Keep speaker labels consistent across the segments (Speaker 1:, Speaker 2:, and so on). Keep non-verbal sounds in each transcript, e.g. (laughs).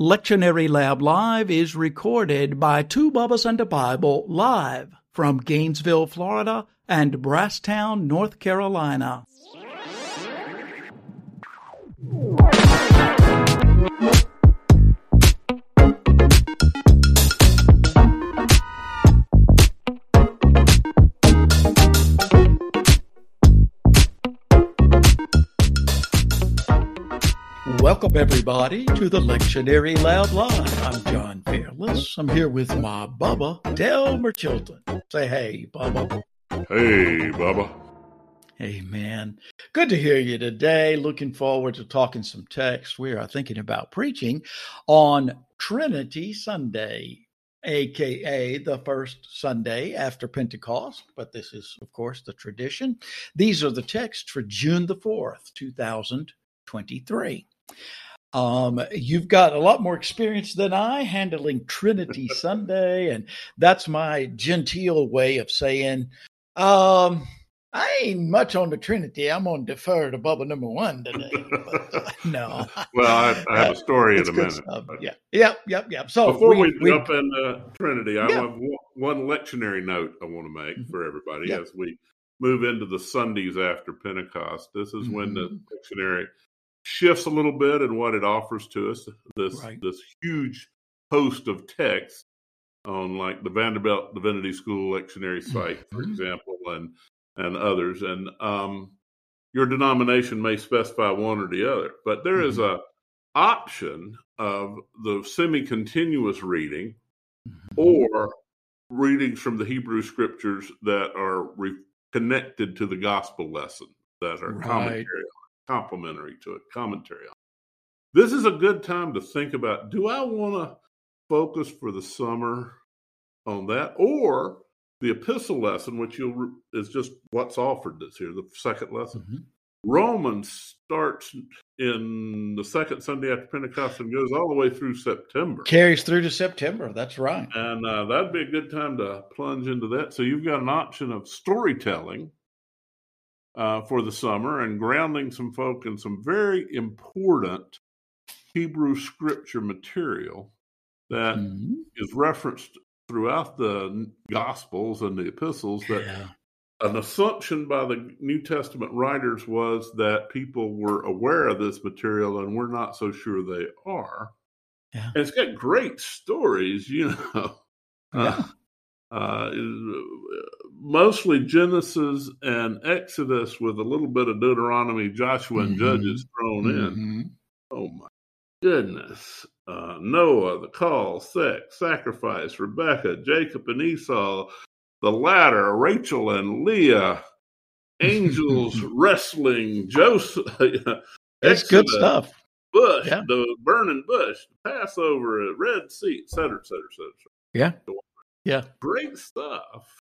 Speaker 1: Lectionary Lab Live is recorded by Two Bubbas and a Bible live from Gainesville, Florida and Brasstown, North Carolina. Welcome, everybody, to the Lectionary Lab Live. I'm John Fairless. I'm here with my Bubba, Delmer Chilton. Say hey, Bubba.
Speaker 2: Hey, Bubba.
Speaker 1: Hey, man. Good to hear you today. Looking forward to talking some text. We are thinking about preaching on Trinity Sunday, aka the first Sunday after Pentecost, but this is, of course, the tradition. These are the texts for June the 4th, 2023. Um, you've got a lot more experience than I handling Trinity (laughs) Sunday, and that's my genteel way of saying, um, I ain't much on the Trinity. I'm on defer to bubble number one today. But, uh, (laughs) no.
Speaker 2: well, I, I, have a (laughs) story in a minute.
Speaker 1: Stuff. Yeah. Yep. Yep. Yep. So
Speaker 2: before we, we jump into Trinity, I yeah. have one lectionary note I want to make mm-hmm. for everybody yep. as we move into the Sundays after Pentecost. This is mm-hmm. when the mm-hmm. lectionary shifts a little bit in what it offers to us. This right. this huge host of text on like the Vanderbilt Divinity School lectionary site, for mm-hmm. example, and and others. And um, your denomination may specify one or the other, but there mm-hmm. is a option of the semi-continuous reading mm-hmm. or readings from the Hebrew scriptures that are re- connected to the gospel lesson that are right. commentary complementary to it, commentary on. This is a good time to think about do I want to focus for the summer on that or the epistle lesson, which you'll, is just what's offered this here, the second lesson. Mm-hmm. Romans starts in the second Sunday after Pentecost and goes all the way through September.
Speaker 1: Carries through to September. That's right.
Speaker 2: And uh, that'd be a good time to plunge into that. So you've got an option of storytelling uh, for the summer and grounding some folk in some very important Hebrew scripture material that mm-hmm. is referenced throughout the Gospels and the epistles. That yeah. an assumption by the New Testament writers was that people were aware of this material, and we're not so sure they are. Yeah. And it's got great stories, you (laughs) know. Yeah. Uh, uh, mostly Genesis and Exodus with a little bit of Deuteronomy, Joshua, and mm-hmm. Judges thrown mm-hmm. in. Oh my goodness. Uh, Noah, the call, sex, sacrifice, Rebecca, Jacob and Esau, the ladder, Rachel and Leah, angels (laughs) wrestling, Joseph. (laughs)
Speaker 1: It's good stuff.
Speaker 2: Bush, yeah. the burning bush, the Passover, Red Sea, et cetera, et cetera, et cetera.
Speaker 1: Yeah. Yeah.
Speaker 2: Great stuff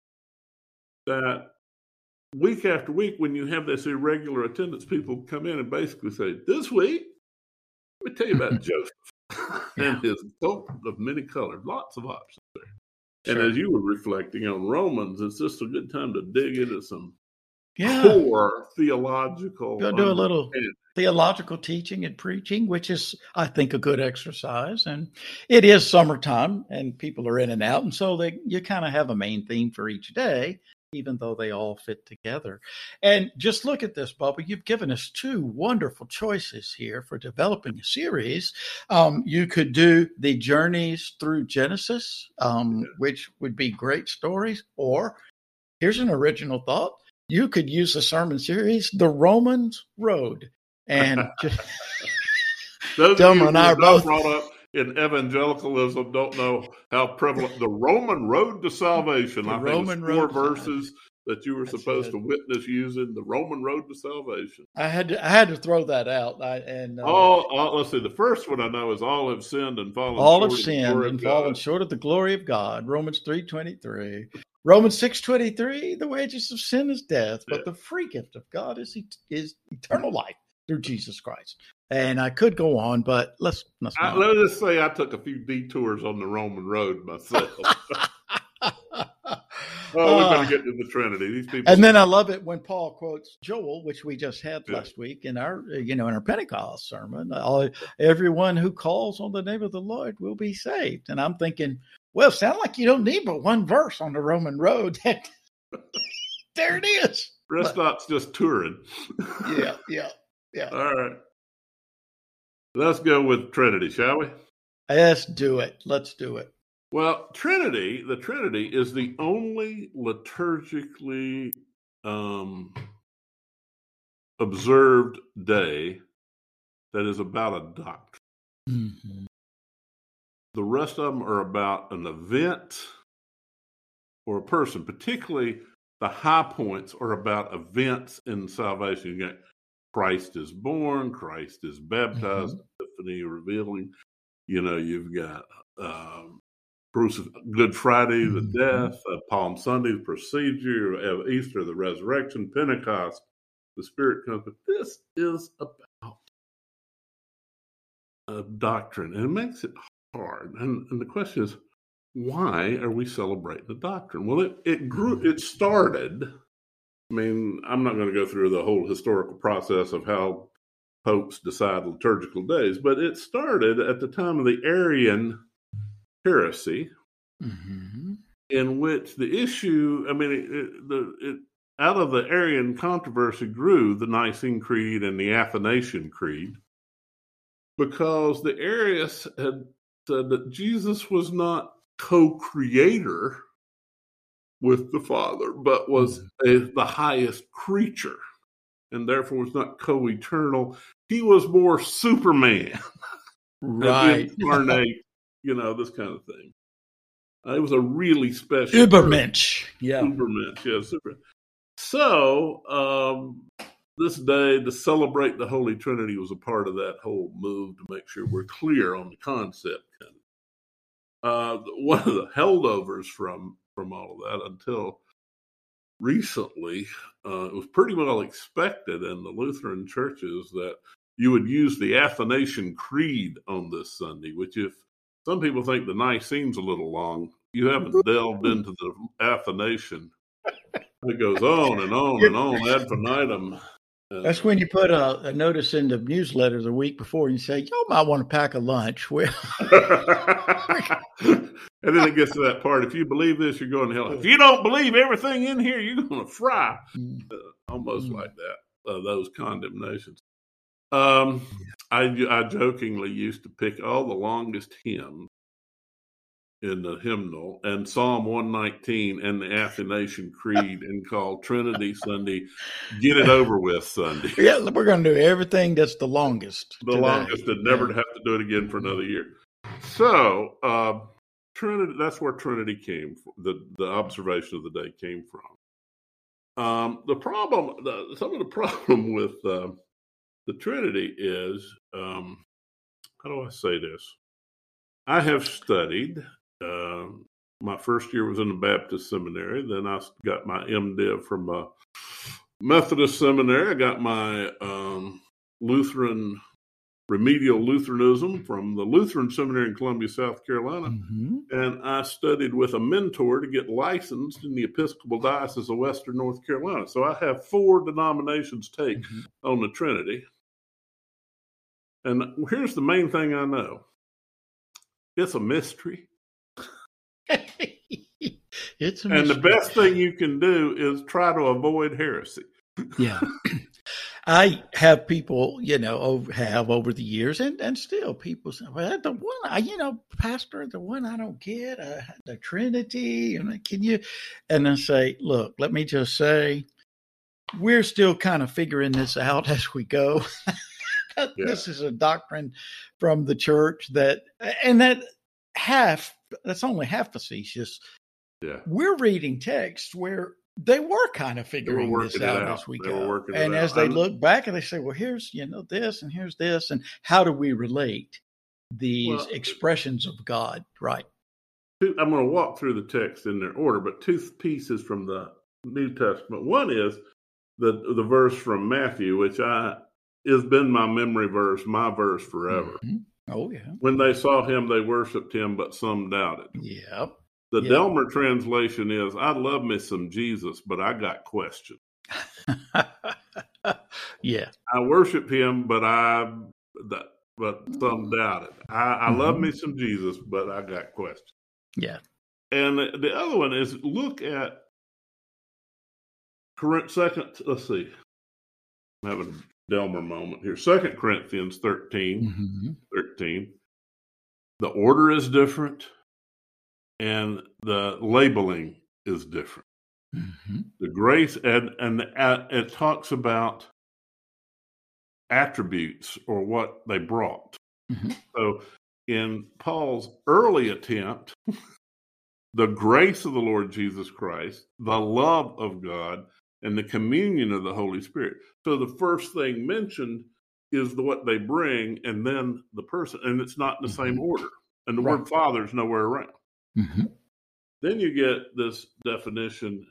Speaker 2: that week after week, when you have this irregular attendance, people come in and basically say, This week, let me tell you about (laughs) Joseph (laughs) and his coat of many colors, lots of options there. Sure. And as you were reflecting on Romans, it's just a good time to dig into some yeah. core theological.
Speaker 1: Go do a little theological teaching and preaching, which is, I think, a good exercise. And it is summertime, and people are in and out, and so they you kind of have a main theme for each day even though they all fit together. And just look at this, Bubba. You've given us two wonderful choices here for developing a series. Um, you could do the journeys through Genesis, um, which would be great stories, or here's an original thought. You could use a sermon series, The Romans Road. And (laughs) just,
Speaker 2: Delmer and I are both brought up in evangelicalism don't know how prevalent the Roman road to salvation.
Speaker 1: The
Speaker 2: I
Speaker 1: Roman
Speaker 2: think four verses that you were That's supposed it. to witness using the Roman road to salvation.
Speaker 1: I had to, I had to throw that out. I, and uh,
Speaker 2: all, all, let's see. The first one I know is all have sinned and fallen.
Speaker 1: All have sinned and fallen short of the glory of God. Romans three twenty three. Romans six twenty three. The wages of sin is death, but yeah. the free gift of God is is eternal life through Jesus Christ. And I could go on, but let's let's.
Speaker 2: I, let me just say, I took a few detours on the Roman road myself. (laughs) (laughs) Oh, we better uh, get to the Trinity. These people.
Speaker 1: And then I love it when Paul quotes Joel, which we just had yeah. last week in our, you know, in our Pentecost sermon. All, everyone who calls on the name of the Lord will be saved. And I'm thinking, well, sound like you don't need but one verse on the Roman road. (laughs) there it is.
Speaker 2: Rest stop's just touring.
Speaker 1: yeah, yeah, yeah.
Speaker 2: All right. Let's go with Trinity, shall we?
Speaker 1: Let's do it. Let's do it.
Speaker 2: Well, Trinity, the Trinity is the only liturgically um, observed day that is about a doctrine. Mm-hmm. The rest of them are about an event or a person, particularly the high points are about events in salvation. Christ is born, Christ is baptized, mm-hmm. Epiphany revealing. You know, you've got um, Bruce, Good Friday, the mm-hmm. death, uh, Palm Sunday, the procedure, Easter, the resurrection, Pentecost, the Spirit comes. But this is about a doctrine, and it makes it hard. And, and the question is, why are we celebrating the doctrine? Well, it, it grew, mm-hmm. it started. I mean, I'm not going to go through the whole historical process of how popes decide liturgical days, but it started at the time of the Arian heresy, mm-hmm. in which the issue, I mean, it, it, the, it, out of the Arian controversy grew the Nicene Creed and the Athanasian Creed, because the Arius had said that Jesus was not co-creator with the Father, but was mm-hmm. a, the highest creature, and therefore was not co-eternal. He was more Superman, (laughs)
Speaker 1: right? (laughs)
Speaker 2: incarnate you know, this kind of thing. Uh, it was a really special
Speaker 1: Ubermensch. Yeah.
Speaker 2: Ubermensch, yeah, super. So, um, this day to celebrate the Holy Trinity was a part of that whole move to make sure we're clear on the concept. Uh, one of the holdovers from from all of that until recently, uh, it was pretty well expected in the Lutheran churches that you would use the Athanasian Creed on this Sunday, which, if some people think the Nicene's a little long. You haven't delved (laughs) into the Athanasian. It goes on and on and on ad infinitum.
Speaker 1: That's when you put a, a, notice in the newsletter the week before and you say, Y'all might want to pack a lunch. (laughs) Well,
Speaker 2: and then it gets to that part. If you believe this, you're going to hell. If you don't believe everything in here, you're going to fry. Mm. Uh, almost mm. like that, uh, those condemnations. Um, I, I jokingly used to pick all the longest hymns in the hymnal and Psalm 119 and the Athanasian Creed and call Trinity Sunday, get it over with Sunday. (laughs)
Speaker 1: Yeah, we're going to do everything that's the longest.
Speaker 2: The today. longest and never yeah. have to do it again for another year. So, uh, Trinity, that's where Trinity came the, the observation of the day came from. Um, the problem, the, some of the (laughs) problem with uh, the Trinity is um, how do I say this? I have studied. Uh, my first year was in the Baptist seminary. Then I got my MDiv from a Methodist seminary. I got my um, Lutheran remedial Lutheranism from the Lutheran Seminary in Columbia, South Carolina. Mm-hmm. And I studied with a mentor to get licensed in the Episcopal Diocese of Western North Carolina. So I have four denominations take mm-hmm. on the Trinity. And here's the main thing I know it's a mystery.
Speaker 1: It's
Speaker 2: and the best thing you can do is try to avoid heresy.
Speaker 1: yeah. (laughs) I have people, you know, over, have over the years, and, and still people say, well, the one, I, you know, Pastor, the one I don't get, uh, the Trinity, and can you, and then say, look, let me just say, we're still kind of figuring this out (laughs) as we go. yeah. this is a doctrine from the church that, and that half, that's only half facetious.
Speaker 2: Yeah.
Speaker 1: We're reading texts where they were kind of figuring this out, out, as we go. And as they look back and they say, well, here's, you know, this and here's this. And how do we relate these well, expressions of God? Right.
Speaker 2: I'm going to walk through the text in their order, but two pieces from the New Testament. One is the the verse from Matthew, which I has been my memory verse, my verse forever.
Speaker 1: Mm-hmm. Oh yeah.
Speaker 2: When they saw him, they worshipped him, but some doubted.
Speaker 1: Yep.
Speaker 2: The yeah. Delmer translation is I love me some Jesus, but I got questions. (laughs)
Speaker 1: yeah.
Speaker 2: I worship him, but I but some doubt it. I, I mm-hmm. love me some Jesus, but I got questions.
Speaker 1: Yeah.
Speaker 2: And the, the other one is look at current second. Let's see. I'm having a Delmer moment here. Second Corinthians 13, mm-hmm. 13. The order is different, and the labeling is different. Mm-hmm. The grace and and the, it talks about attributes or what they brought. Mm-hmm. So in Paul's early attempt, (laughs) the grace of the Lord Jesus Christ, the love of God, and the communion of the Holy Spirit. So the first thing mentioned is the, what they bring, and then the person, and it's not in the mm-hmm. same order. And the right. word Father is nowhere around. Mm-hmm. Then you get this definition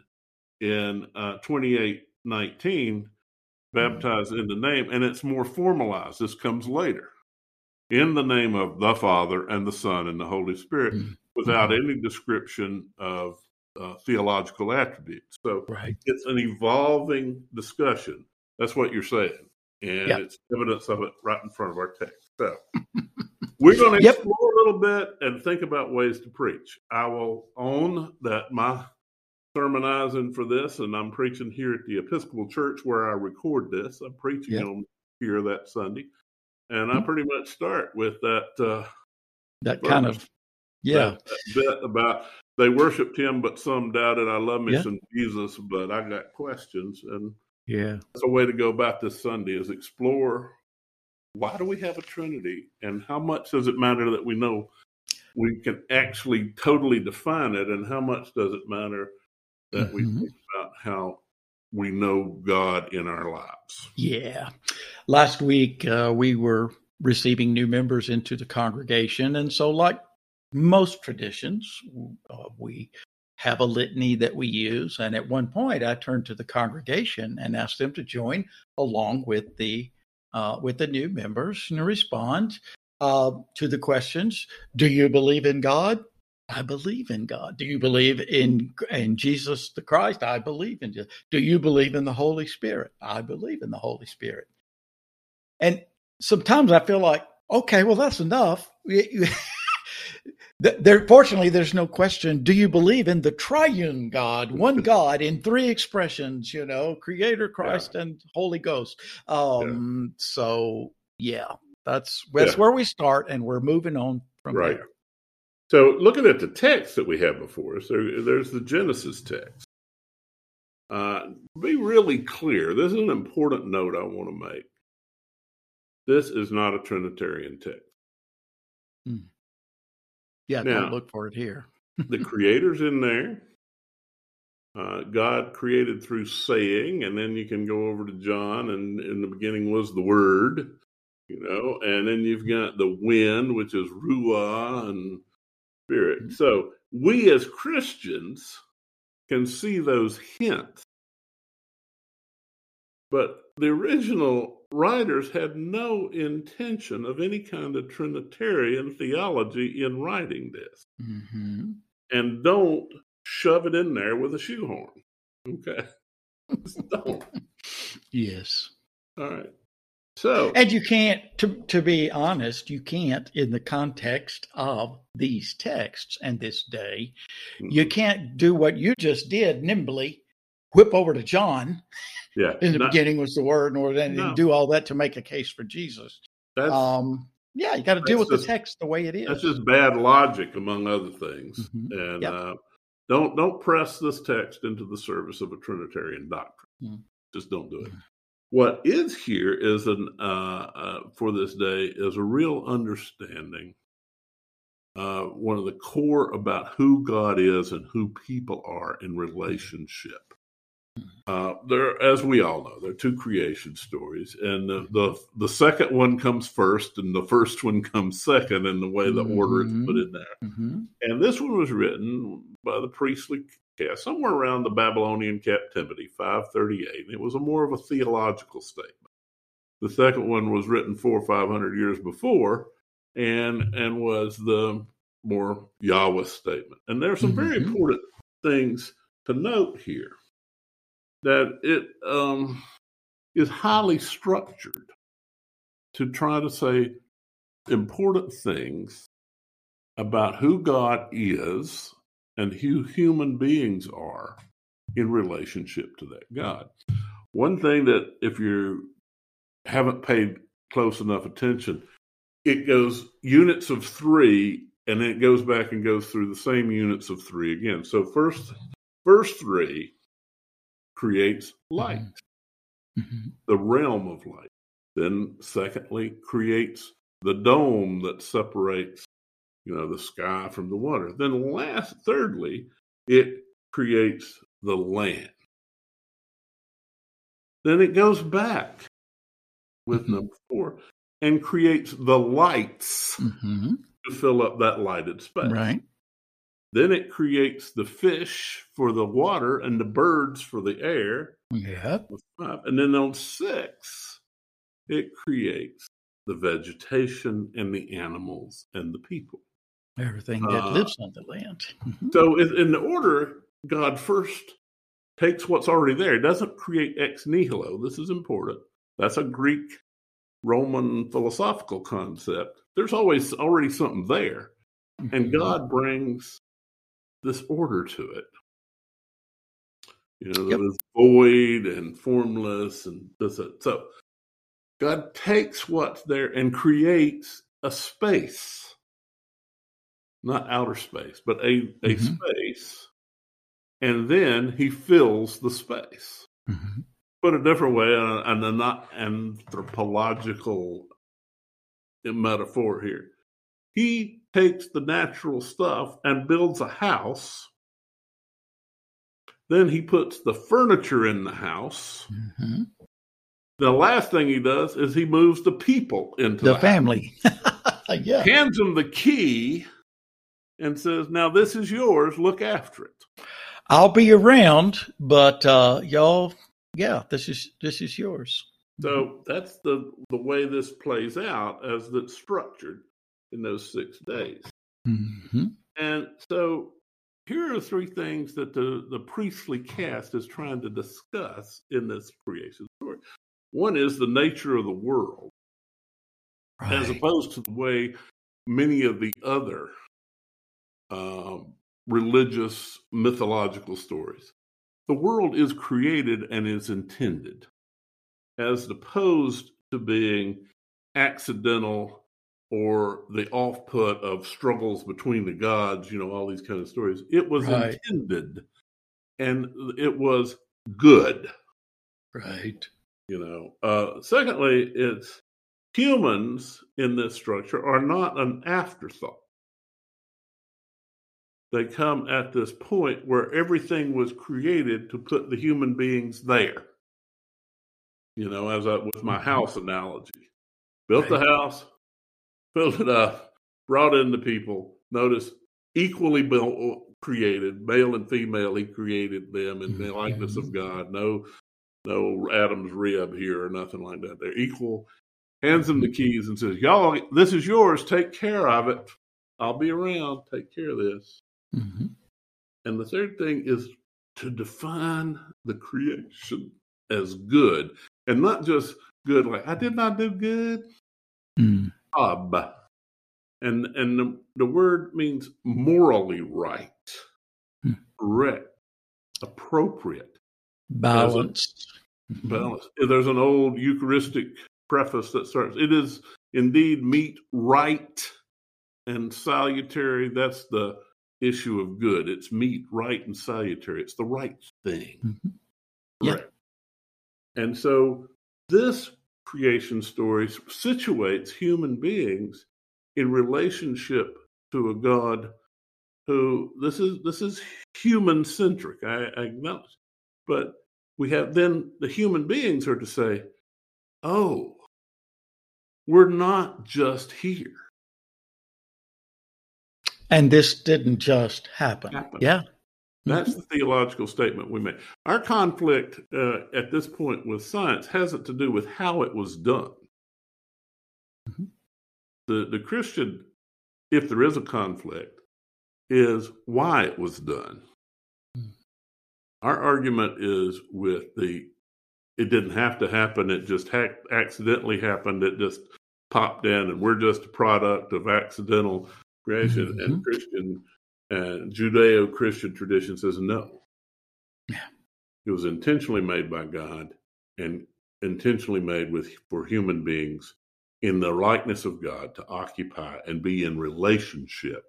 Speaker 2: in uh, 2819 baptized in the name, and it's more formalized. This comes later. In the name of the Father and the Son and the Holy Spirit, mm-hmm. without mm-hmm. any description of uh, theological attributes. So right. it's an evolving discussion. That's what you're saying. And yep. it's evidence of it right in front of our text. So (laughs) we're going to explore yep. a little bit and think about ways to preach. I will own that my sermonizing for this, and I'm preaching here at the Episcopal Church where I record this. I'm preaching yep. on here that Sunday, and I mm-hmm. pretty much start with that. Uh,
Speaker 1: that kind of yeah
Speaker 2: that, that bit about they worshipped him, but some doubted. I love me yeah. some Jesus, but I got questions, and
Speaker 1: yeah,
Speaker 2: that's a way to go about this Sunday is explore why do we have a Trinity, and how much does it matter that we know we can actually totally define it, and how much does it matter that mm-hmm. we think about how we know God in our lives.
Speaker 1: Yeah. Last week, uh, we were receiving new members into the congregation. And so, like most traditions, uh, we have a litany that we use. And at one point, I turned to the congregation and asked them to join along with the uh, with the new members and respond uh, to the questions: Do you believe in God? I believe in God. Do you believe in in Jesus the Christ? I believe in Jesus. Do you believe in the Holy Spirit? I believe in the Holy Spirit. And sometimes I feel like, okay, well that's enough. (laughs) there, fortunately, there's no question. Do you believe in the triune God, one (laughs) God in three expressions? You know, Creator, Christ, yeah. and Holy Ghost. Um, yeah. So yeah, that's that's yeah. where we start, and we're moving on from right. there.
Speaker 2: So, looking at the text that we have before us, there, there's the Genesis text. Uh, be really clear. This is an important note I want to make. This is not a Trinitarian text.
Speaker 1: Hmm. Yeah, now, don't look for it here.
Speaker 2: the (laughs) Creator's in there. Uh, God created through saying, and then you can go over to John, and in the beginning was the Word, you know, and then you've got the wind, which is Ruah, and Spirit. Mm-hmm. So we as Christians can see those hints. But the original writers had no intention of any kind of Trinitarian theology in writing this. Mm-hmm. And don't shove it in there with a shoehorn. Okay. (laughs) don't.
Speaker 1: yes.
Speaker 2: All right. So,
Speaker 1: and you can't, to, to be honest, you can't, in the context of these texts and this day, mm-hmm. you can't do what you just did nimbly, whip over to John.
Speaker 2: Yeah.
Speaker 1: In the not, beginning was the word, or then no. do all that to make a case for Jesus. That's, um, yeah, you got to deal with just, the text the way it is.
Speaker 2: That's just bad logic, among other things. Mm-hmm. And yep. uh, don't don't press this text into the service of a Trinitarian doctrine. Mm-hmm. Just don't do it. Mm-hmm. What is here is an uh, uh, for this day is a real understanding. Uh, one of the core about who God is and who people are in relationship. Uh, there, as we all know, there are two creation stories, and the, the, the second one comes first, and the first one comes second, in the way the mm-hmm. order is put in there. Mm-hmm. And this one was written by the priestly yeah, somewhere around the Babylonian captivity, 538. And it was a more of a theological statement. The second one was written four or five hundred years before, and and was the more Yahweh statement. And there are some mm-hmm. very important things to note here that it um, is highly structured to try to say important things about who God is and who human beings are in relationship to that God. One thing that, if you haven't paid close enough attention, it goes units of three and then it goes back and goes through the same units of three again. So first, verse three creates light, mm-hmm. mm-hmm. the realm of light. Then, secondly, creates the dome that separates, you know, the sky from the water. Then, last, thirdly, it creates the land. Then it goes back with mm-hmm. number four and creates the lights mm-hmm. to fill up that lighted space.
Speaker 1: Right.
Speaker 2: Then it creates the fish for the water and the birds for the air.
Speaker 1: Yeah.
Speaker 2: And then on six, it creates the vegetation and the animals and the people.
Speaker 1: Everything that uh, lives on the land.
Speaker 2: Mm-hmm. so, in, the order, God first takes what's already there. Doesn't create ex nihilo. This is important. That's a Greek Roman philosophical concept. There's always already something there. And mm-hmm. God brings this order to it. You know, yep. that is void and formless and this. So God takes what's there and creates a space, not outer space, but a, a mm-hmm. space. And then he fills the space. Mm-hmm. Put a different way, and a not anthropological metaphor here. He takes the natural stuff and builds a house. Then he puts the furniture in the house. Mm-hmm. The last thing he does is he moves the people into
Speaker 1: the, the family. (laughs)
Speaker 2: yeah. Hands them the key and says, Now this is yours. Look after it.
Speaker 1: I'll be around, but uh, y'all, yeah, this is this is yours.
Speaker 2: So that's the the way this plays out as it's structured in those six days. Mm-hmm. And so here are three things that the, the priestly caste is trying to discuss in this creation story. One is the nature of the world, right. as opposed to the way many of the other um, religious mythological stories. The world is created and is intended, as opposed to being accidental or the off put of struggles between the gods, you know, all these kind of stories. It was right. intended and it was good.
Speaker 1: Right.
Speaker 2: You know, uh, secondly, it's humans in this structure are not an afterthought. They come at this point where everything was created to put the human beings there. You know, as I, with my mm-hmm. house analogy, built right. the house, filled it up, brought in the people. Notice equally created, male and female. He created them in the likeness of God. No, no Adam's rib here or nothing like that. They're equal. Hands them the keys and says, "Y'all, this is yours. Take care of it. I'll be around. Take care of this." Mm-hmm. And the third thing is to define the creation as good, and not just good like I did not do good. Mm job. And and the, the word means morally right, hmm. correct, appropriate,
Speaker 1: balanced.
Speaker 2: Mm-hmm. Balanced. There's an old Eucharistic preface that starts, it is indeed meet right and salutary. That's the issue of good. It's meet, right, and salutary. It's the right thing. Mm-hmm.
Speaker 1: Yeah.
Speaker 2: And so this creation stories situates human beings in relationship to a God who this is this is human centric. I, I acknowledge, but we have then the human beings are to say, "Oh, we're not just here."
Speaker 1: And this didn't just happen. happen. Yeah.
Speaker 2: That's mm-hmm. the theological statement we make. Our conflict uh, at this point with science hasn't to do with how it was done. Mm-hmm. The the Christian if there is a conflict, is why it was done. Hmm. Our argument is with the it didn't have to happen, it just ha- accidentally happened, it just popped in, and we're just a product of accidental creation. Mm-hmm. And Christian and Judeo Christian tradition says no.
Speaker 1: Yeah.
Speaker 2: It was intentionally made by God and intentionally made with for human beings in the likeness of God to occupy and be in relationship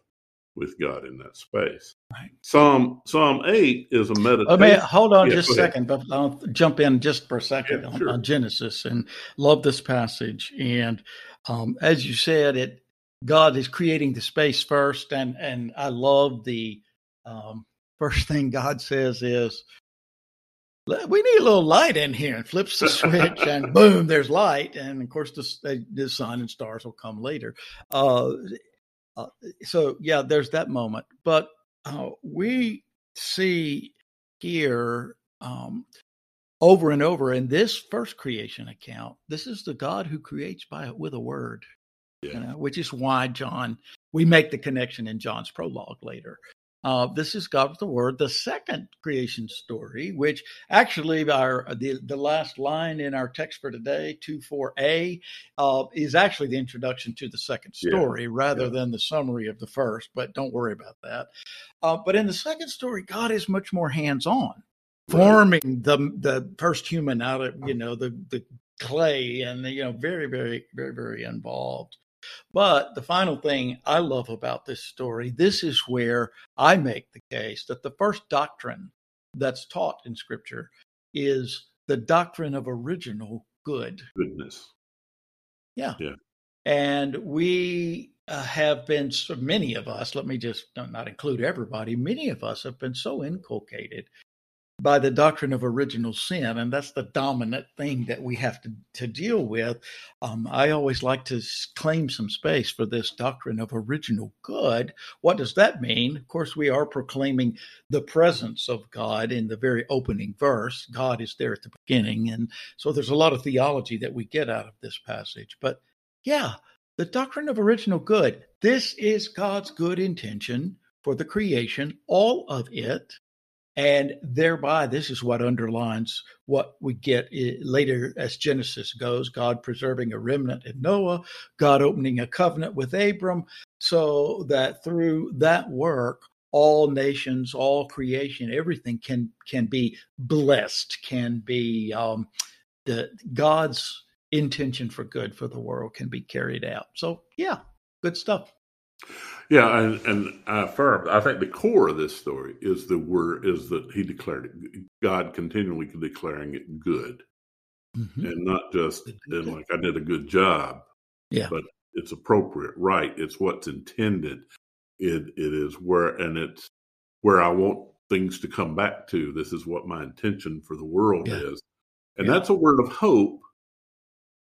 Speaker 2: with God in that space.
Speaker 1: Right.
Speaker 2: Psalm Psalm eight is a meditation. Oh,
Speaker 1: man, hold on yeah, just a second, but I'll jump in just for a second yeah, on, sure. on, Genesis and love this passage. And um, as you said, it God is creating the space first, and and I love the um, first thing God says is we need a little light in here and flips the switch and (laughs) boom there's light and of course the, the sun and stars will come later. Uh, uh, so yeah there's that moment. But uh, we see here um, over and over in this first creation account this is the god who creates by with a word yeah. you know, which is why john we make the connection in john's prologue later uh, this is God with the Word, the second creation story, which actually our the, the last line in our text for today, two four a, uh, is actually the introduction to the second story yeah. rather yeah. than the summary of the first. But don't worry about that. Uh, but in the second story, God is much more hands on, forming the the first human out of you know the the clay and you know very very very very involved. But the final thing I love about this story, this is where I make the case that the first doctrine that's taught in Scripture is the doctrine of original good.
Speaker 2: Goodness.
Speaker 1: Yeah.
Speaker 2: Yeah.
Speaker 1: And we uh, have been, so many of us, let me just not include everybody, many of us have been so inculcated by the doctrine of original sin, and that's the dominant thing that we have to, to deal with. Um, I always like to claim some space for this doctrine of original good. What does that mean? Of course, we are proclaiming the presence of God in the very opening verse. God is there at the beginning, and so there's a lot of theology that we get out of this passage. But yeah, the doctrine of original good. This is God's good intention for the creation, all of it and thereby, this is what underlines what we get later as Genesis goes God preserving a remnant in Noah, God opening a covenant with Abram, so that through that work, all nations, all creation, everything can can be blessed, can be um, the God's intention for good for the world can be carried out. So yeah, good stuff.
Speaker 2: Yeah, and and I affirm. I think the core of this story is the word is that he declared it. God continually declaring it good, mm-hmm. and not just in like I did a good job.
Speaker 1: Yeah,
Speaker 2: but it's appropriate, right? It's what's intended. It it is where and it's where I want things to come back to. This is what my intention for the world yeah. is, and yeah. that's a word of hope.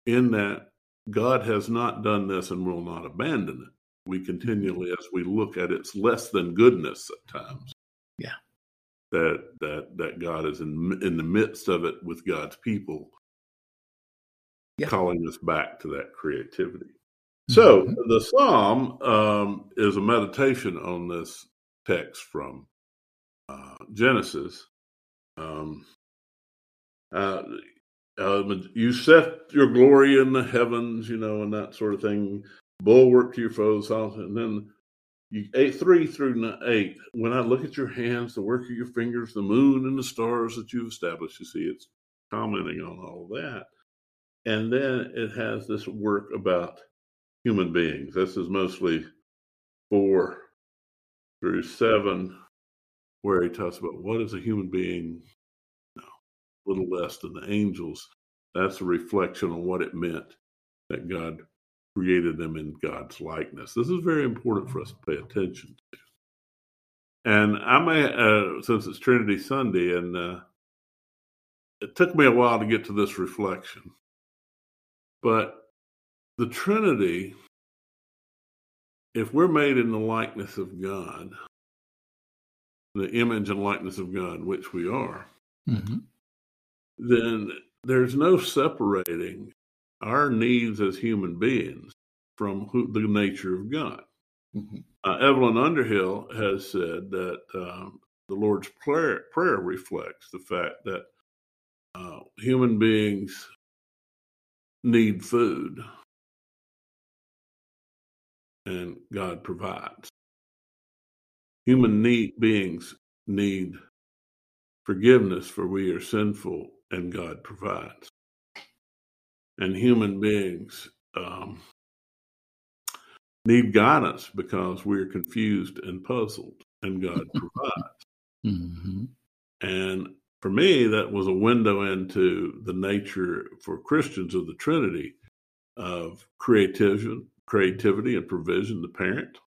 Speaker 2: In that God has not done this and will not abandon it we continually as we look at its less than goodness at times.
Speaker 1: Yeah.
Speaker 2: That that that god is in in the midst of it with god's people. Yeah. calling us back to that creativity. Mm-hmm. so the psalm um, is a meditation on this text from uh, genesis. Um, uh, uh, you set your glory in the heavens, you know, and that sort of thing bulwark to your foes. And then you, eight, three through eight, when I look at your hands, the work of your fingers, the moon and the stars that you've established, you see it's commenting on all of that. And then it has this work about human beings. This is mostly four through seven, where he talks about what is a human being, no, a little less than the angels. That's a reflection on what it meant that God created them in God's likeness. This is very important for us to pay attention to. And I may, uh, since it's Trinity Sunday, and uh, it took me a while to get to this reflection, but the Trinity, if we're made in the likeness of God, the image and likeness of God, which we are, mm-hmm. then there's no separating our needs as human beings from who, the nature of God. Mm-hmm. Uh, Evelyn Underhill has said that um, the Lord's prayer, prayer, reflects the fact that uh, human beings need food and God provides. Human need, beings need forgiveness for we are sinful and God provides. And human beings um, need guidance because we're confused and puzzled and God (laughs) provides. Mm-hmm. And for me, that was a window into the nature for Christians of the Trinity of creativity, creativity and provision, the parent,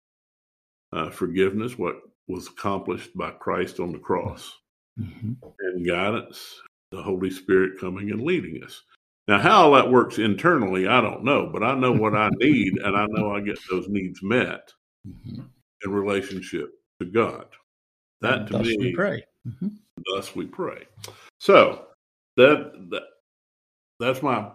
Speaker 2: uh, forgiveness, what was accomplished by Christ on the cross, mm-hmm. and guidance, the Holy Spirit coming and leading us. Now, how all that works internally, I don't know, but I know what I need, and I know I get those needs met mm-hmm. in relationship to God. That
Speaker 1: and
Speaker 2: to me,
Speaker 1: we pray. Mm-hmm.
Speaker 2: Thus we pray. So that, that that's my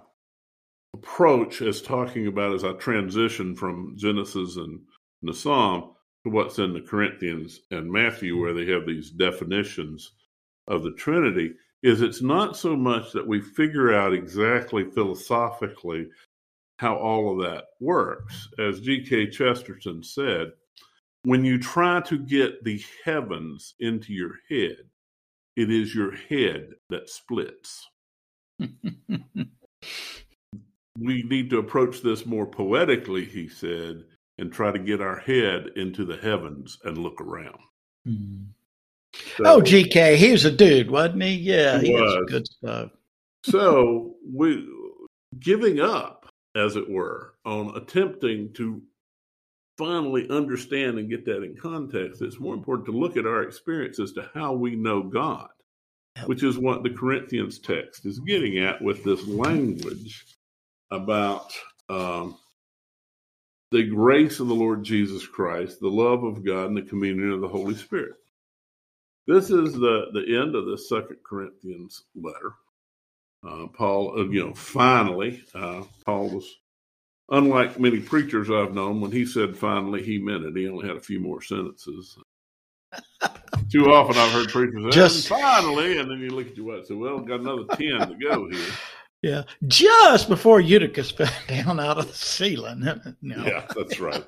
Speaker 2: approach as talking about as I transition from Genesis and the Psalm to what's in the Corinthians and Matthew, where they have these definitions of the Trinity, is it's not so much that we figure out exactly philosophically how all of that works. As G.K. Chesterton said, when you try to get the heavens into your head, it is your head that splits. (laughs) we need to approach this more poetically, he said, and try to get our head into the heavens and look around.
Speaker 1: Mm. So, oh, GK, he was a dude, wasn't he? Yeah, he, was. good stuff.
Speaker 2: so we giving up, as it were, on attempting to finally understand and get that in context, it's more important to look at our experience as to how we know God, which is what the Corinthians text is getting at with this language about um, the grace of the Lord Jesus Christ, the love of God, and the communion of the Holy Spirit. This is the, the end of the Second Corinthians letter. Uh, Paul, uh, you know, finally, uh, Paul was unlike many preachers I've known, when he said finally, he meant it. He only had a few more sentences. (laughs) Too often I've heard preachers say, just finally, and then you look at your watch and say, well, got another 10 to go here.
Speaker 1: Yeah, just before Eutychus fell (laughs) down out of the ceiling. (laughs)
Speaker 2: no. Yeah, that's right.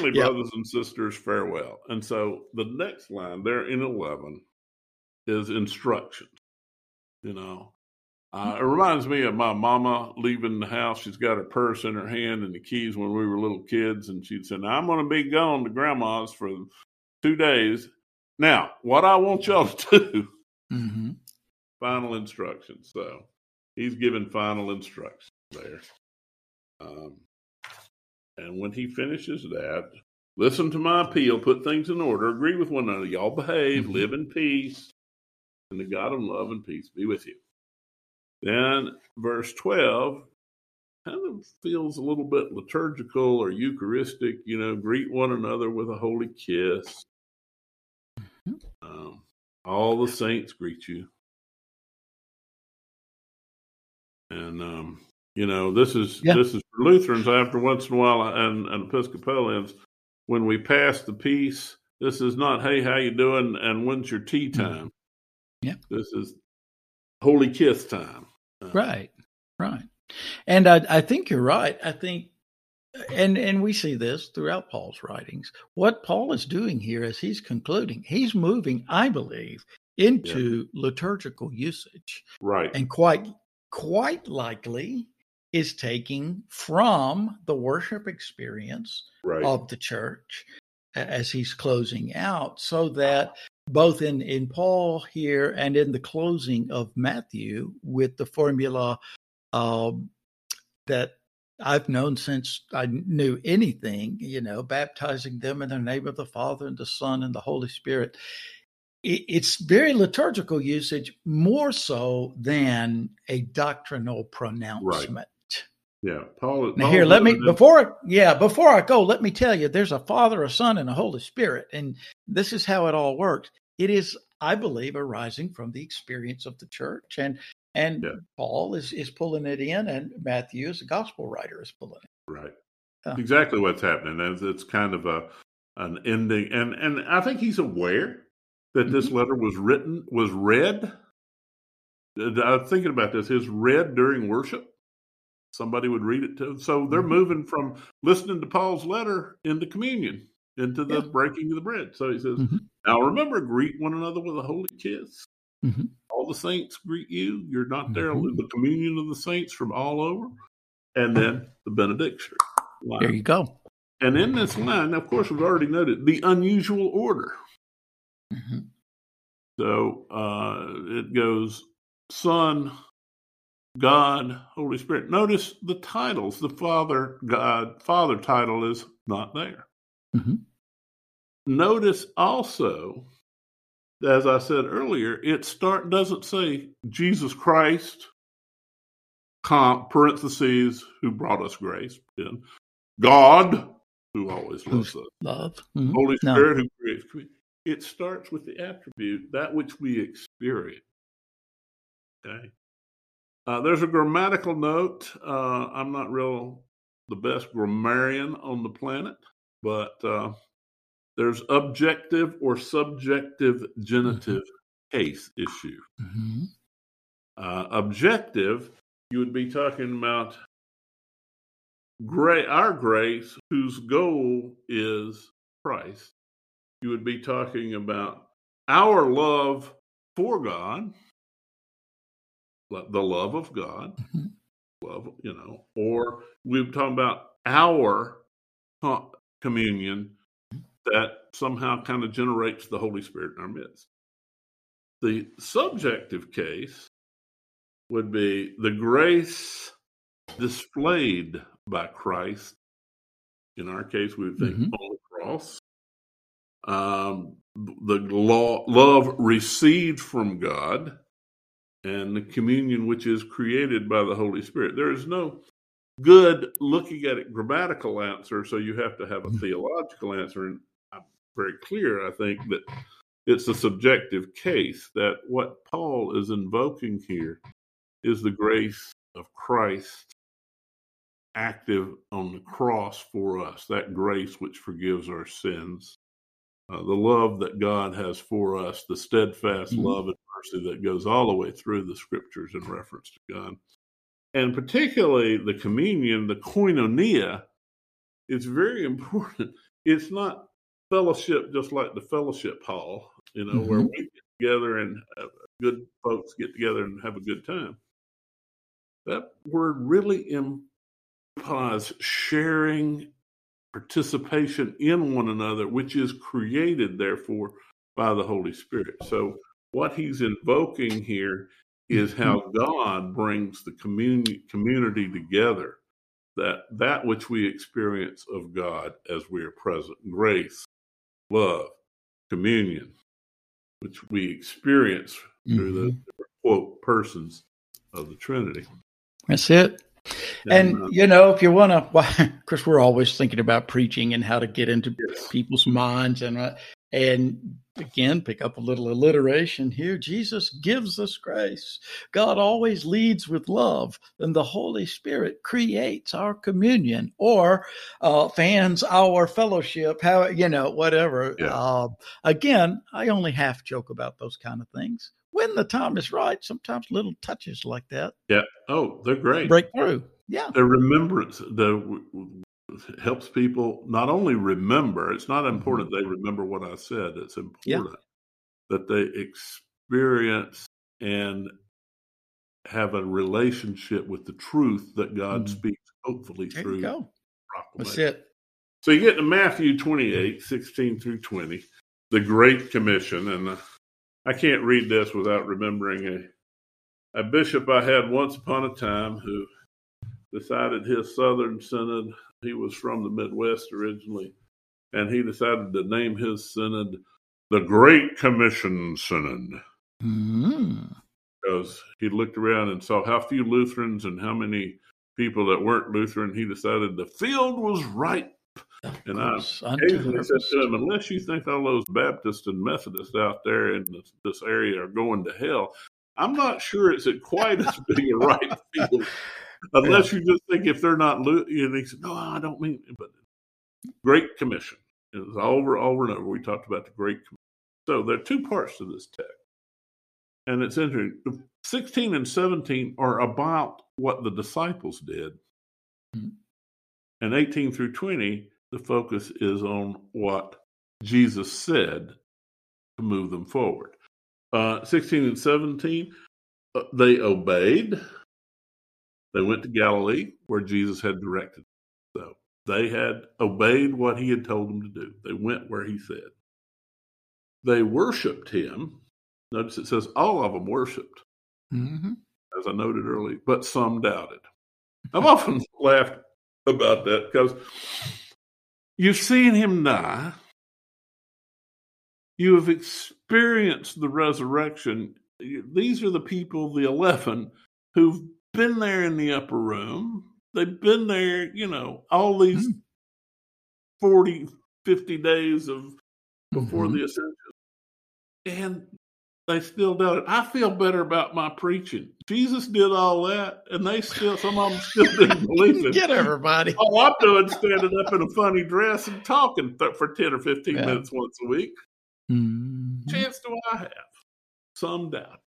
Speaker 2: Finally, yep. brothers and sisters, farewell. And so the next line there in 11 is instructions. You know, uh, it reminds me of my mama leaving the house. She's got her purse in her hand and the keys when we were little kids. And she'd say, Now I'm going to be gone to grandma's for two days. Now, what I want y'all to (laughs) do, mm-hmm. final instructions. So he's giving final instructions there. Um, and when he finishes that, listen to my appeal, put things in order, agree with one another. Y'all behave, mm-hmm. live in peace, and the God of love and peace be with you. Then verse 12 kind of feels a little bit liturgical or Eucharistic, you know, greet one another with a holy kiss. Mm-hmm. Um, all the saints greet you. And, um, you know, this is yeah. this is Lutherans after once in a while and, and Episcopalians, when we pass the peace, this is not, hey, how you doing? And when's your tea mm-hmm. time?
Speaker 1: Yeah.
Speaker 2: This is holy kiss time.
Speaker 1: Uh, right, right. And I, I think you're right. I think, and and we see this throughout Paul's writings. What Paul is doing here, as he's concluding, he's moving, I believe, into yeah. liturgical usage.
Speaker 2: Right,
Speaker 1: and quite quite likely is taking from the worship experience right. of the church as he's closing out, so that both in, in Paul here and in the closing of Matthew with the formula um, that I've known since I knew anything, you know, baptizing them in the name of the Father and the Son and the Holy Spirit. it's very liturgical usage, more so than a doctrinal pronouncement. Right.
Speaker 2: Yeah, Paul.
Speaker 1: Now here, let me before yeah before I go, let me tell you, there's a Father, a Son, and a Holy Spirit, and this is how it all works. It is, I believe, arising from the experience of the church, and and yeah. Paul is is pulling it in, and Matthew, as a gospel writer, is pulling it.
Speaker 2: Right. yeah. exactly what's happening. It's, it's kind of a an ending, and and I think he's aware that mm-hmm. this letter was written was read. Uh, I'm thinking about this. Is read during worship. Somebody would read it to. So they're mm-hmm. moving from listening to Paul's letter into communion, into the yeah. breaking of the bread. So he says, mm-hmm. "Now remember, greet one another with a holy kiss." Mm-hmm. All the saints greet you. You're not there. Mm-hmm. The communion of the saints from all over, and then the benediction.
Speaker 1: Line. There you go.
Speaker 2: And in this line, of course, we've already noted the unusual order. Mm-hmm. So uh, it goes Son, God, Holy Spirit. Notice the titles. The Father, God, Father title is not there. Mm-hmm. Notice also, as I said earlier, it start doesn't say Jesus Christ, comp, parentheses, who brought us grace, then God, who always loves us,
Speaker 1: love,
Speaker 2: mm-hmm. Holy Spirit, no. who creates. It starts with the attribute, that which we experience. Okay. Uh, there's a grammatical note. Uh, I'm not real the best grammarian on the planet, but uh, there's objective or subjective genitive mm-hmm. case issue. Mm-hmm. Uh, objective, you would be talking about gra- our grace, whose goal is Christ. You would be talking about our love for God, the love of God, mm-hmm. love, you know, or we are talking about our communion that somehow kind of generates the Holy Spirit in our midst. The subjective case would be the grace displayed by Christ. In our case, we would think mm-hmm. on the cross. Um, the law, love received from God and the communion which is created by the Holy Spirit. There is no good looking at it grammatical answer, so you have to have a mm-hmm. theological answer. And I'm very clear, I think, that it's a subjective case that what Paul is invoking here is the grace of Christ active on the cross for us, that grace which forgives our sins, uh, the love that God has for us, the steadfast mm-hmm. love and mercy that goes all the way through the scriptures in reference to God. And particularly the communion, the koinonia, is very (laughs) important. It's not fellowship just like the fellowship hall, you know, mm-hmm. where we get together and uh, good folks get together and have a good time. That word really implies sharing participation in one another, which is created, therefore, by the Holy Spirit. So what he's invoking here is how mm-hmm. God brings the community community together. That that which we experience of God as we are present, grace, love, communion, which we experience mm-hmm. through the mm-hmm. quote persons of the Trinity.
Speaker 1: That's it. And, you know, if you want to, (laughs) well, of course, we're always thinking about preaching and how to get into people's minds, and uh, and again, pick up a little alliteration here. Jesus gives us grace. God always leads with love, and the Holy Spirit creates our communion or uh, fans our fellowship. How you know, whatever. Yeah. Uh, again, I only half joke about those kind of things. When the time is right, sometimes little touches like that.
Speaker 2: Yeah. Oh, they're great.
Speaker 1: Break through. Yeah.
Speaker 2: The remembrance, the helps people not only remember, it's not mm-hmm. important they remember what I said, it's important yeah. that they experience and have a relationship with the truth that God mm-hmm. speaks, hopefully
Speaker 1: there
Speaker 2: through.
Speaker 1: You go. That's it.
Speaker 2: So you get to Matthew 28, 16 through 20, the Great Commission. And uh, I can't read this without remembering a, a bishop I had once upon a time who decided his Southern Synod he was from the Midwest originally, and he decided to name his synod the Great Commission Synod. Mm-hmm. Because he looked around and saw how few Lutherans and how many people that weren't Lutheran. He decided the field was ripe. And I occasionally said to him, unless you think all those Baptists and Methodists out there in this, this area are going to hell, I'm not sure it's quite as (laughs) big a right field Unless yeah. you just think if they're not, you know, he said, no, I don't mean, but Great Commission. It was over, over and over. We talked about the Great Commission. So there are two parts to this text. And it's interesting. 16 and 17 are about what the disciples did. Mm-hmm. And 18 through 20, the focus is on what Jesus said to move them forward. Uh, 16 and 17, uh, they obeyed. They went to Galilee where Jesus had directed. them. So they had obeyed what he had told them to do. They went where he said. They worshiped him. Notice it says all of them worshiped, mm-hmm. as I noted earlier, but some doubted. I've often (laughs) laughed about that because you've seen him die. You have experienced the resurrection. These are the people, the 11, who've been there in the upper room. They've been there, you know, all these mm 40, 50 days of before mm-hmm. the ascension. And they still doubt it. I feel better about my preaching. Jesus did all that, and they still, some of them still (laughs) didn't believe it.
Speaker 1: Get everybody.
Speaker 2: All I'm doing standing up in a funny dress and talking th- for 10 or 15 yeah. minutes once a week. Mm-hmm. Chance do I have? Some doubt.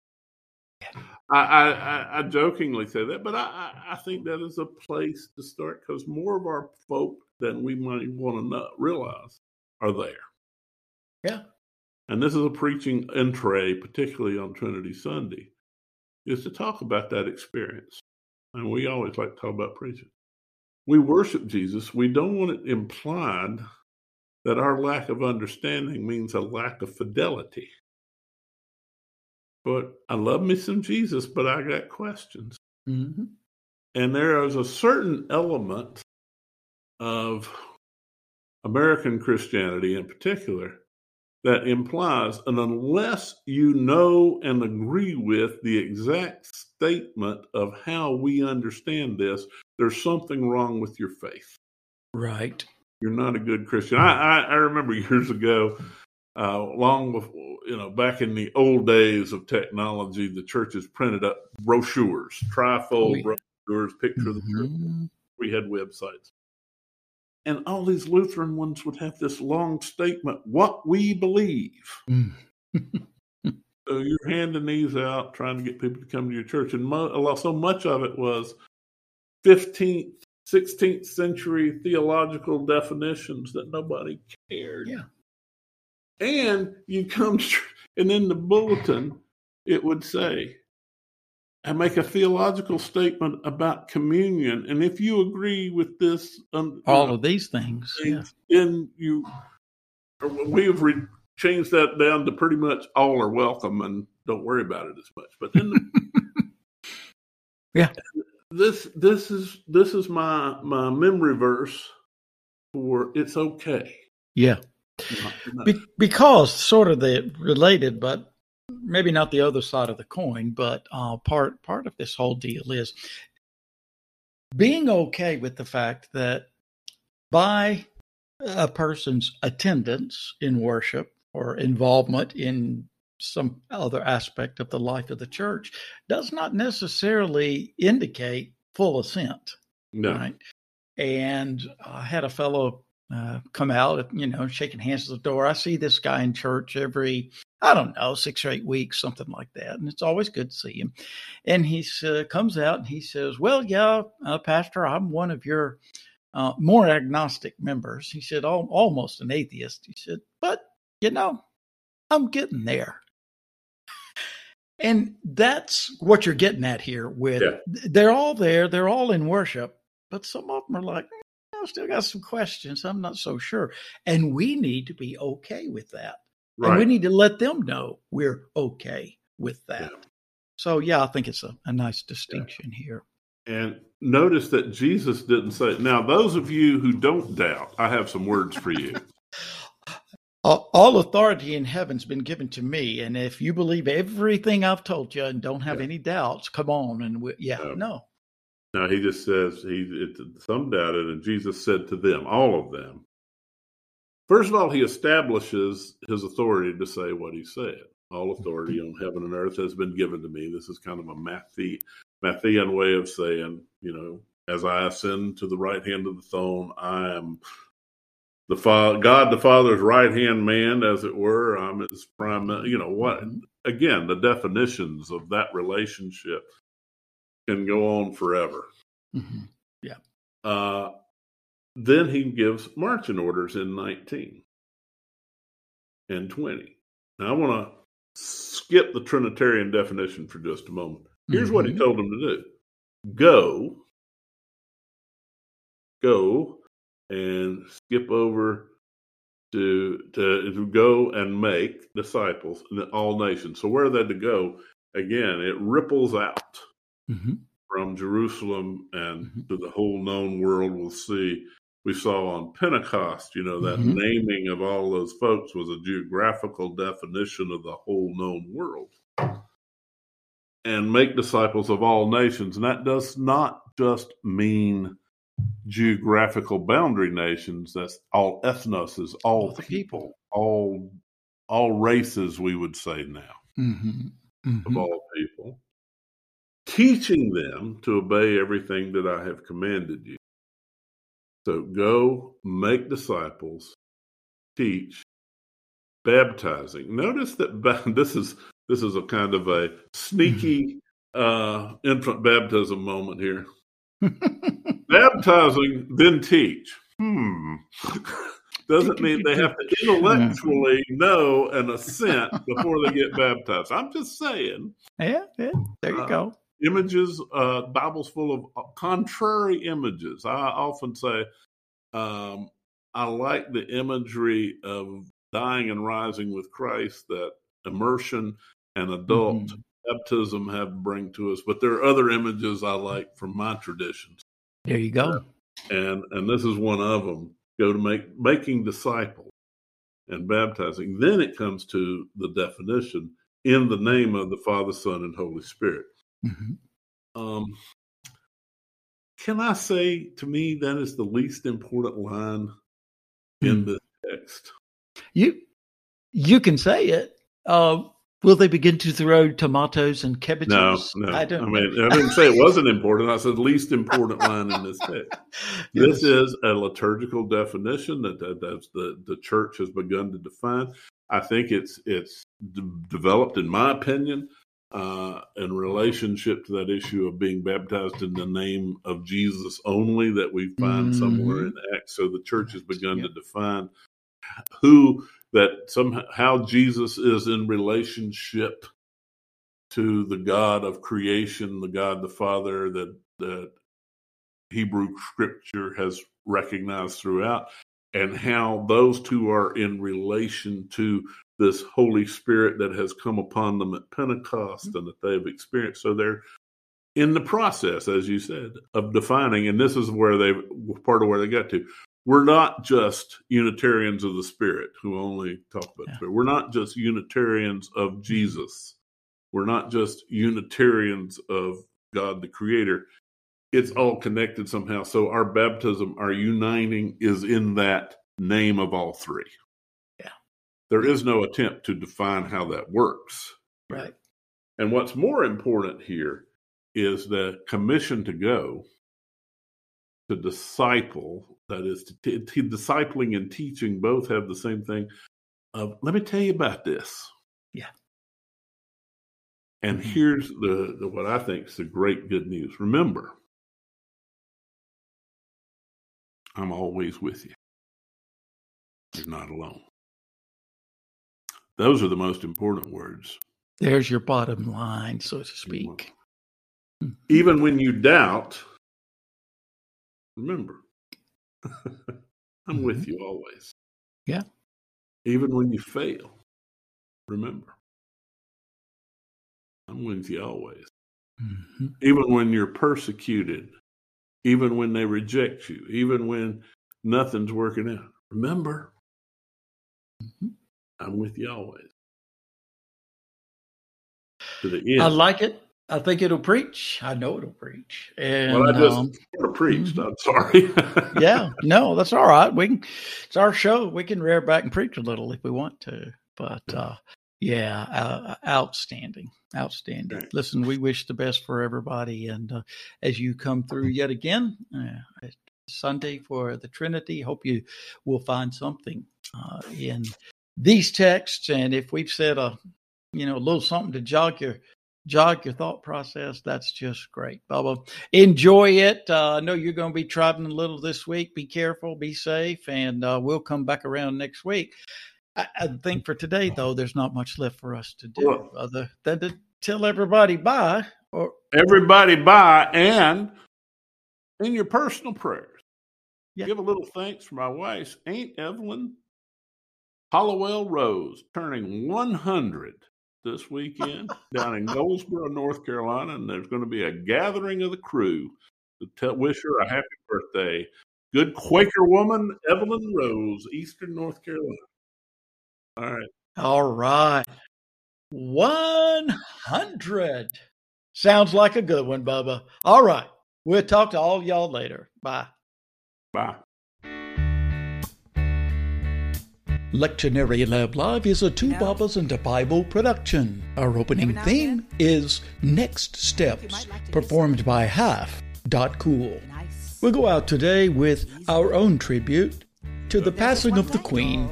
Speaker 2: I, I, I, jokingly say that, but I, I think that is a place to start because more of our folk than we might want to know, realize are there.
Speaker 1: Yeah.
Speaker 2: And this is a preaching entree, particularly on Trinity Sunday, is to talk about that experience. And we always like to talk about preaching. We worship Jesus. We don't want it implied that our lack of understanding means a lack of fidelity. But I love me some Jesus, but I got questions. Mm-hmm. And there is a certain element of American Christianity in particular that implies, and unless you know and agree with the exact statement of how we understand this, there's something wrong with your faith.
Speaker 1: Right.
Speaker 2: You're not a good Christian. I, I, I remember years ago, uh, long before, you know, back in the old days of technology, the churches printed up brochures, trifold oh, brochures, picture mm-hmm. of the church. Mm-hmm. We had websites. And all these Lutheran ones would have this long statement, what we believe. Mm. (laughs) so you're handing these out, trying to get people to come to your church. And mo- so much of it was 15th, 16th century theological definitions that nobody cared.
Speaker 1: Yeah.
Speaker 2: And you come, and in the bulletin, it would say, I make a theological statement about communion, and if you agree with this,
Speaker 1: um, all of these things,
Speaker 2: things yeah. then you we have re- changed that down to pretty much all are welcome and don't worry about it as much. But then, the, (laughs)
Speaker 1: yeah,
Speaker 2: this this is this is my my memory verse for it's okay.
Speaker 1: Yeah, Be- because sort of the related, but maybe not the other side of the coin, but uh, part part of this whole deal is being okay with the fact that by a person's attendance in worship or involvement in some other aspect of the life of the church does not necessarily indicate full assent.
Speaker 2: No. Right.
Speaker 1: And I had a fellow uh, come out, you know, shaking hands at the door. I see this guy in church every I don't know, six or eight weeks, something like that. And it's always good to see him. And he uh, comes out and he says, Well, yeah, uh, Pastor, I'm one of your uh, more agnostic members. He said, Almost an atheist. He said, But, you know, I'm getting there. (laughs) And that's what you're getting at here with yeah. they're all there, they're all in worship, but some of them are like, I still got some questions. I'm not so sure. And we need to be okay with that. Right. And we need to let them know we're okay with that. Yeah. So, yeah, I think it's a, a nice distinction yeah. here.
Speaker 2: And notice that Jesus didn't say, now, those of you who don't doubt, I have some words for you. (laughs)
Speaker 1: All authority in heaven's been given to me, and if you believe everything I've told you and don't have yeah. any doubts, come on and we, yeah, no. no.
Speaker 2: No, he just says he it, some doubted, and Jesus said to them, all of them, First of all, he establishes his authority to say what he said. All authority on heaven and earth has been given to me. This is kind of a mathy Matthean way of saying, you know, as I ascend to the right hand of the throne, I am the fa- God the Father's right hand man, as it were. I'm his prime. You know what? Mm-hmm. Again, the definitions of that relationship can go on forever.
Speaker 1: Mm-hmm. Yeah.
Speaker 2: Uh, then he gives marching orders in 19 and 20. Now I want to skip the Trinitarian definition for just a moment. Here's mm-hmm. what he mm-hmm. told them to do go, go, and skip over to, to, to go and make disciples in all nations. So, where are they to go? Again, it ripples out mm-hmm. from Jerusalem and mm-hmm. to the whole known world. We'll see we saw on Pentecost, you know, that mm-hmm. naming of all those folks was a geographical definition of the whole known world. And make disciples of all nations. And that does not just mean geographical boundary nations. That's all ethnos is all, all people, all all races, we would say now, mm-hmm. Mm-hmm. of all people. Teaching them to obey everything that I have commanded you. So go make disciples, teach, baptizing. Notice that (laughs) this is this is a kind of a sneaky uh, infant baptism moment here. (laughs) baptizing, then teach. Hmm. (laughs) Doesn't mean they have to intellectually know and assent before they get baptized. I'm just saying.
Speaker 1: Yeah, yeah. There you uh, go
Speaker 2: images. Uh, Bible's full of uh, contrary images. I often say, um, I like the imagery of dying and rising with Christ that immersion and adult mm-hmm. baptism have bring to us. But there are other images I like from my traditions.
Speaker 1: There you go.
Speaker 2: And and this is one of them. Go to make making disciples and baptizing. Then it comes to the definition in the name of the Father, Son, and Holy Spirit. Mm-hmm. Um, can I say to me that is the least important line mm. in the text?
Speaker 1: You you can say it. Uh, will they begin to throw tomatoes and cabbages?
Speaker 2: No, no. I don't. I mean, I didn't say it wasn't important. I said least important line in this text. (laughs) yes. This is a liturgical definition that, that that's the the church has begun to define. I think it's it's d- developed, in my opinion, uh, in relationship to that issue of being baptized in the name of Jesus only that we find mm-hmm. somewhere in Acts. So the church has begun yep. to define who that somehow how Jesus is in relationship to the God of creation, the God the Father that that Hebrew scripture has recognized throughout, and how those two are in relation to this Holy Spirit that has come upon them at Pentecost mm-hmm. and that they've experienced. So they're in the process, as you said, of defining, and this is where they part of where they got to. We're not just Unitarians of the Spirit who only talk about yeah. Spirit. We're not just Unitarians of mm-hmm. Jesus. We're not just Unitarians of God the Creator. It's all connected somehow. So our baptism, our uniting is in that name of all three. There is no attempt to define how that works.
Speaker 1: Right.
Speaker 2: And what's more important here is the commission to go to disciple, that is, to, t- discipling and teaching both have the same thing. Of, let me tell you about this.
Speaker 1: Yeah.
Speaker 2: And mm-hmm. here's the, the what I think is the great good news. Remember, I'm always with you. You're not alone. Those are the most important words.
Speaker 1: There's your bottom line, so to speak.
Speaker 2: Even when you doubt, remember, (laughs) I'm mm-hmm. with you always.
Speaker 1: Yeah.
Speaker 2: Even when you fail, remember, I'm with you always. Mm-hmm. Even when you're persecuted, even when they reject you, even when nothing's working out, remember, mm-hmm. I'm with you always. To the end.
Speaker 1: I like it. I think it'll preach. I know it'll preach. And,
Speaker 2: well, I just um, preached. Mm-hmm. I'm sorry. (laughs)
Speaker 1: yeah, no, that's all right. We can. It's our show. We can rear back and preach a little if we want to. But uh, Yeah, uh, outstanding, outstanding. Right. Listen, we wish the best for everybody, and uh, as you come through yet again, uh, Sunday for the Trinity, hope you will find something uh, in these texts, and if we've said a, you know, a little something to jog your jog your thought process, that's just great. Bubba, enjoy it. Uh, I know you're going to be traveling a little this week. Be careful, be safe, and uh, we'll come back around next week. I, I, think for today, though, there's not much left for us to do well, other than to tell everybody bye. Or
Speaker 2: everybody bye, and in your personal prayers, yeah. give a little thanks for my wife, Aunt Evelyn Hollowell Rose, turning 100 this weekend down in Goldsboro, North Carolina, and there's going to be a gathering of the crew to tell, wish her a happy birthday. Good Quaker woman, Evelyn Rose, Eastern North Carolina. All right.
Speaker 1: All right. 100. Sounds like a good one, Bubba. All right. We'll talk to all y'all later. Bye.
Speaker 2: Bye.
Speaker 1: Lectionary Lab Live is a Two Bubbas and a Bible production. Our opening theme is Next Steps, like performed by Half. Dot cool. Nice. We'll go out today with our own tribute to the passing of the Queen,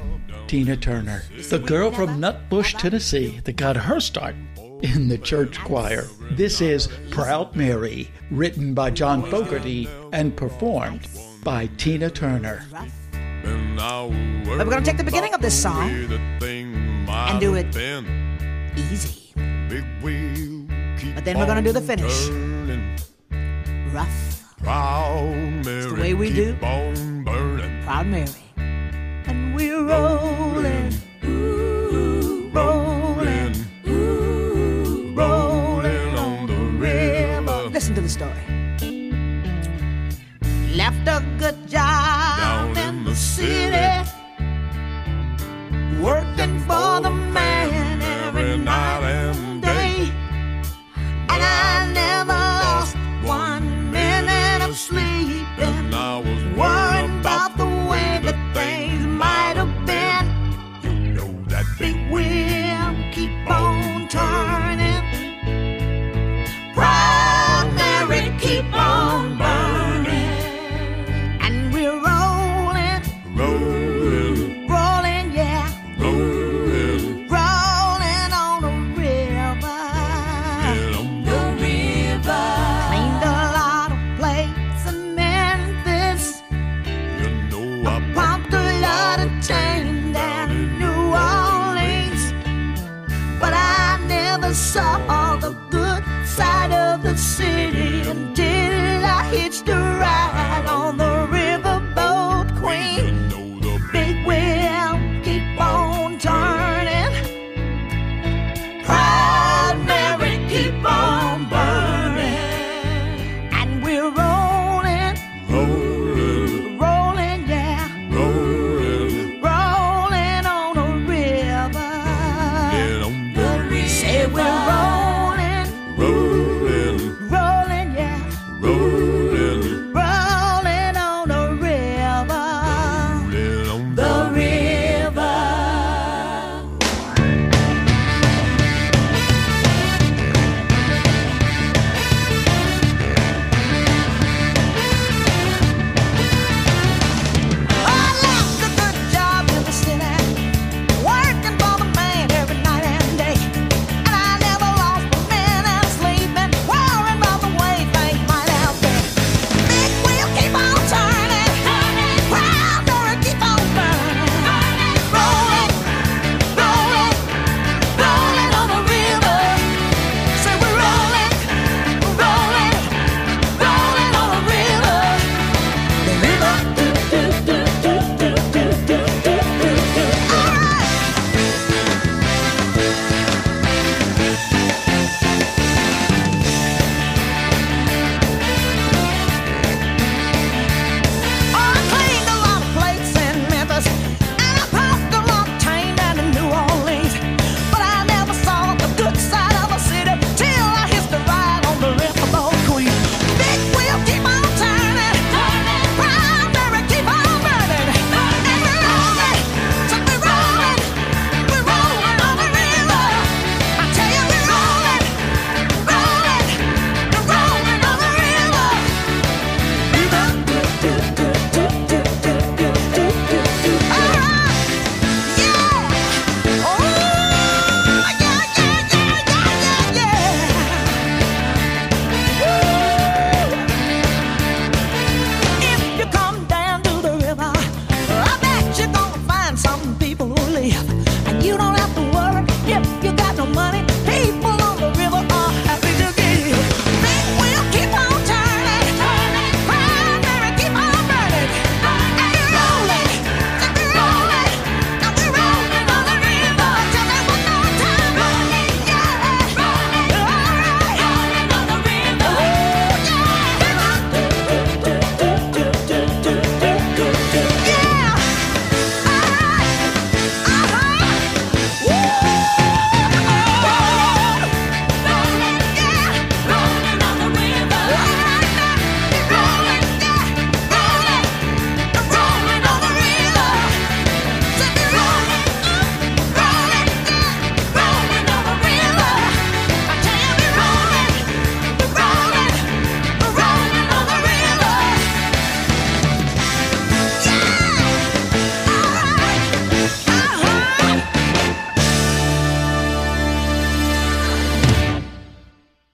Speaker 1: Tina Turner, the girl from Nutbush, Tennessee, that got her start in the church choir. This is Proud Mary, written by John Fogerty and performed by Tina Turner.
Speaker 3: But we're going to take the beginning of this song and do it easy. But then we're going to do the finish. Rough. Proud Mary. It's the way we do. Proud Mary. And we're rolling.